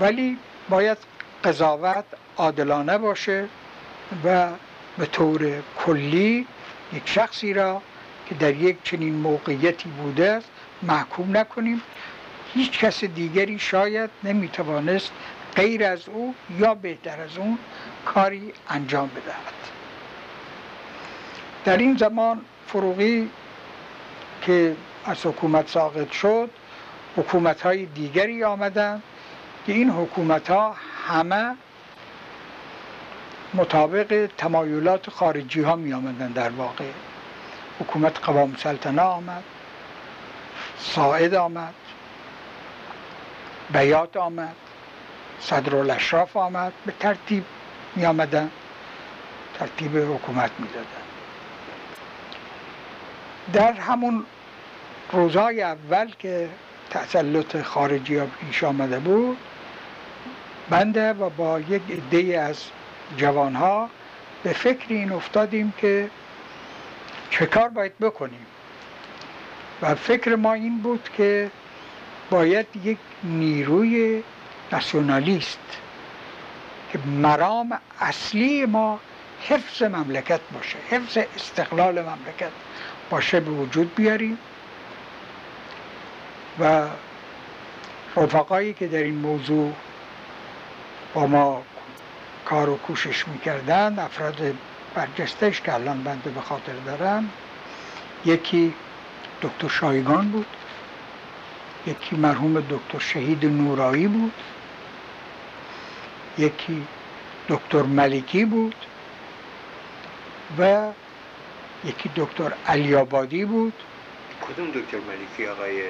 ولی باید قضاوت عادلانه باشه و به طور کلی یک شخصی را که در یک چنین موقعیتی بوده است محکوم نکنیم. هیچ کس دیگری شاید نمی‌توانست غیر از او یا بهتر از اون کاری انجام بدهد. در این زمان فروغی که از حکومت ساقط شد حکومت های دیگری آمدن که این حکومت ها همه مطابق تمایلات خارجی ها می آمدن در واقع. حکومت قوام سلطنه آمد. ساعد آمد. بیات آمد. صدرالاشراف آمد. به ترتیب می آمدن. ترتیب حکومت می دادن. در همون روزهای اول که تسلط خارجی ها پیش آمده بود بنده و با یک عده از جوانها به فکر این افتادیم که چه کار باید بکنیم. و فکر ما این بود که باید یک نیروی ناسیونالیست که مرام اصلی ما حفظ مملکت باشه حفظ استقلال مملکت باشه به وجود بیاریم و رفقایی که در این موضوع با ما کار و کوشش می‌کردن افراد برجستش که الان بنده به خاطر دارم یکی دکتر شایگان بود. یکی مرحوم دکتر شهید نورایی بود. یکی دکتر ملکی بود. و یکی دکتر علی بود. کدوم دکتر ملکی آقای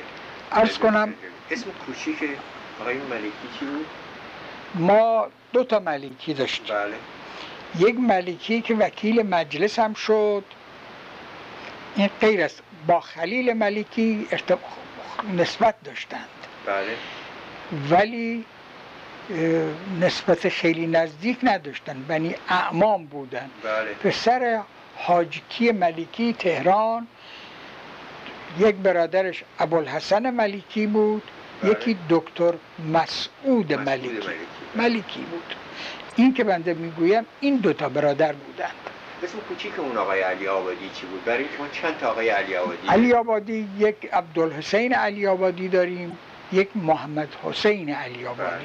ارز کنم اسم کوچیک آقای ملکی چی بود؟ ما دو تا ملکی داشتیم. بله. یک ملکی که وکیل مجلس هم شد. این غیر است با خلیل ملکی نسبت داشتند بله ولی نسبت خیلی نزدیک نداشتن بنی اعمام بودن بله. پسر حاجکی ملکی تهران یک برادرش ابوالحسن ملکی بود بله. یکی دکتر مسعود, ملکی. ملکی. بود این که بنده می‌گویم این دوتا برادر بودند اسم کوچیک اون آقای علی آبادی چی بود؟ برای شما چند تا آقای علی آبادی علی آبادی یک عبدالحسین علی آبادی داریم یک محمد حسین علی آبادی بله.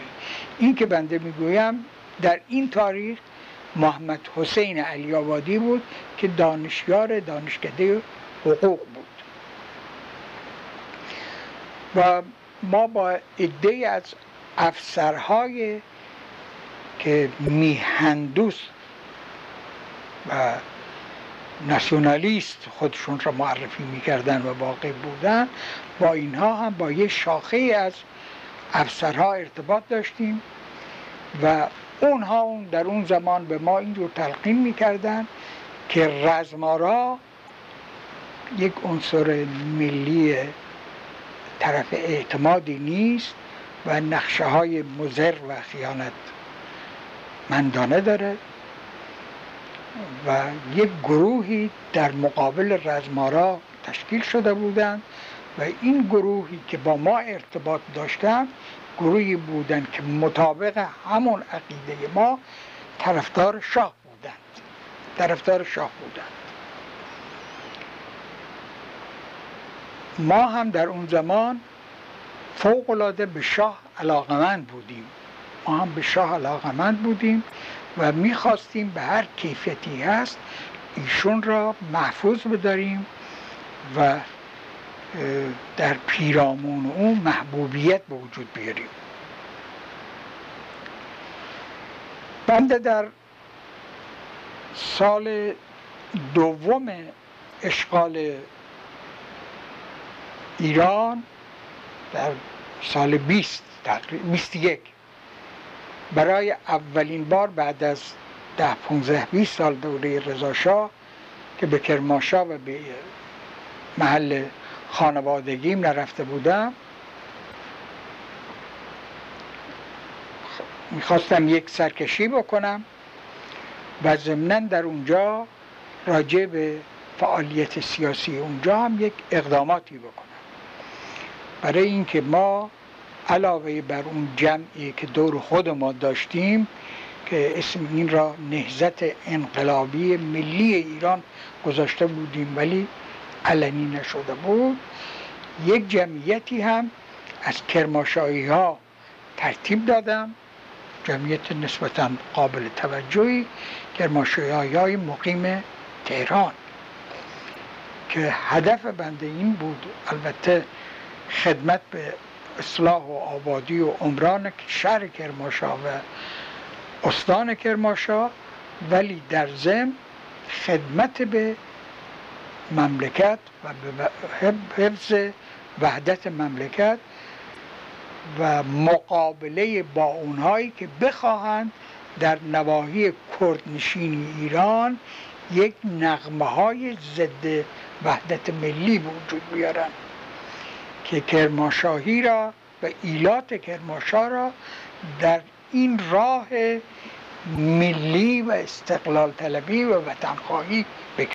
این که بنده می‌گویم در این تاریخ محمد حسین علی آبادی بود که دانشیار دانشکده حقوق بود و ما با عده از افسرهای که میهندوست و ناسیونالیست خودشون را معرفی می‌کردن و واقع بودن. با اینها هم با یه شاخه از افسرها ارتباط داشتیم و اونها اون در اون زمان به ما اینجور تلقین می‌کردن که رزمارا یک عنصر ملی طرف اعتمادی نیست و نقشه های مزر و خیانت مندانه داره. و یک گروهی در مقابل رزمارا تشکیل شده بودند و این گروهی که با ما ارتباط داشتن گروهی بودند که مطابق همون عقیده ما طرفدار شاه بودند. طرفدار شاه بودند. ما هم در اون زمان فوق العاده به شاه علاقمند بودیم. ما هم به شاه علاقمند بودیم. و می‌خواستیم به هر کیفیتی هست ایشون را محفوظ بداریم و در پیرامون او محبوبیت به وجود بیاریم. بنده در سال دوم اشغال ایران در سال 20 تقریبا 21 برای اولین بار بعد از ده 15 20 سال دوره رضا که به کرمانشاه و به محل خانوادگیم نرفته بودم می‌خواستم یک سرکشی بکنم و ضمنا در اونجا راجع به فعالیت سیاسی اونجا هم یک اقداماتی بکنم. برای اینکه ما علاوه بر اون جمعی که دور خود ما داشتیم که اسم این را نهزت انقلابی ملی ایران گذاشته بودیم ولی علنی نشده بود. یک جمعیتی هم از کرماشایی ها ترتیب دادم جمعیت نسبتا قابل توجهی کرماشایی های مقیم تهران که هدف بنده این بود البته خدمت به اصلاح و آبادی و عمران شهر کرماشا و استان کرماشا ولی در ضمن خدمت به مملکت و به حفظ وحدت مملکت و مقابله با اونهایی که بخواهند در نواحی کردنشین ایران یک نغمه های ضد وحدت ملی وجود بیارن که کرماشاهی را و ایلات کرماشاه را در این راه ملی و استقلال طلبی و وطنخواهی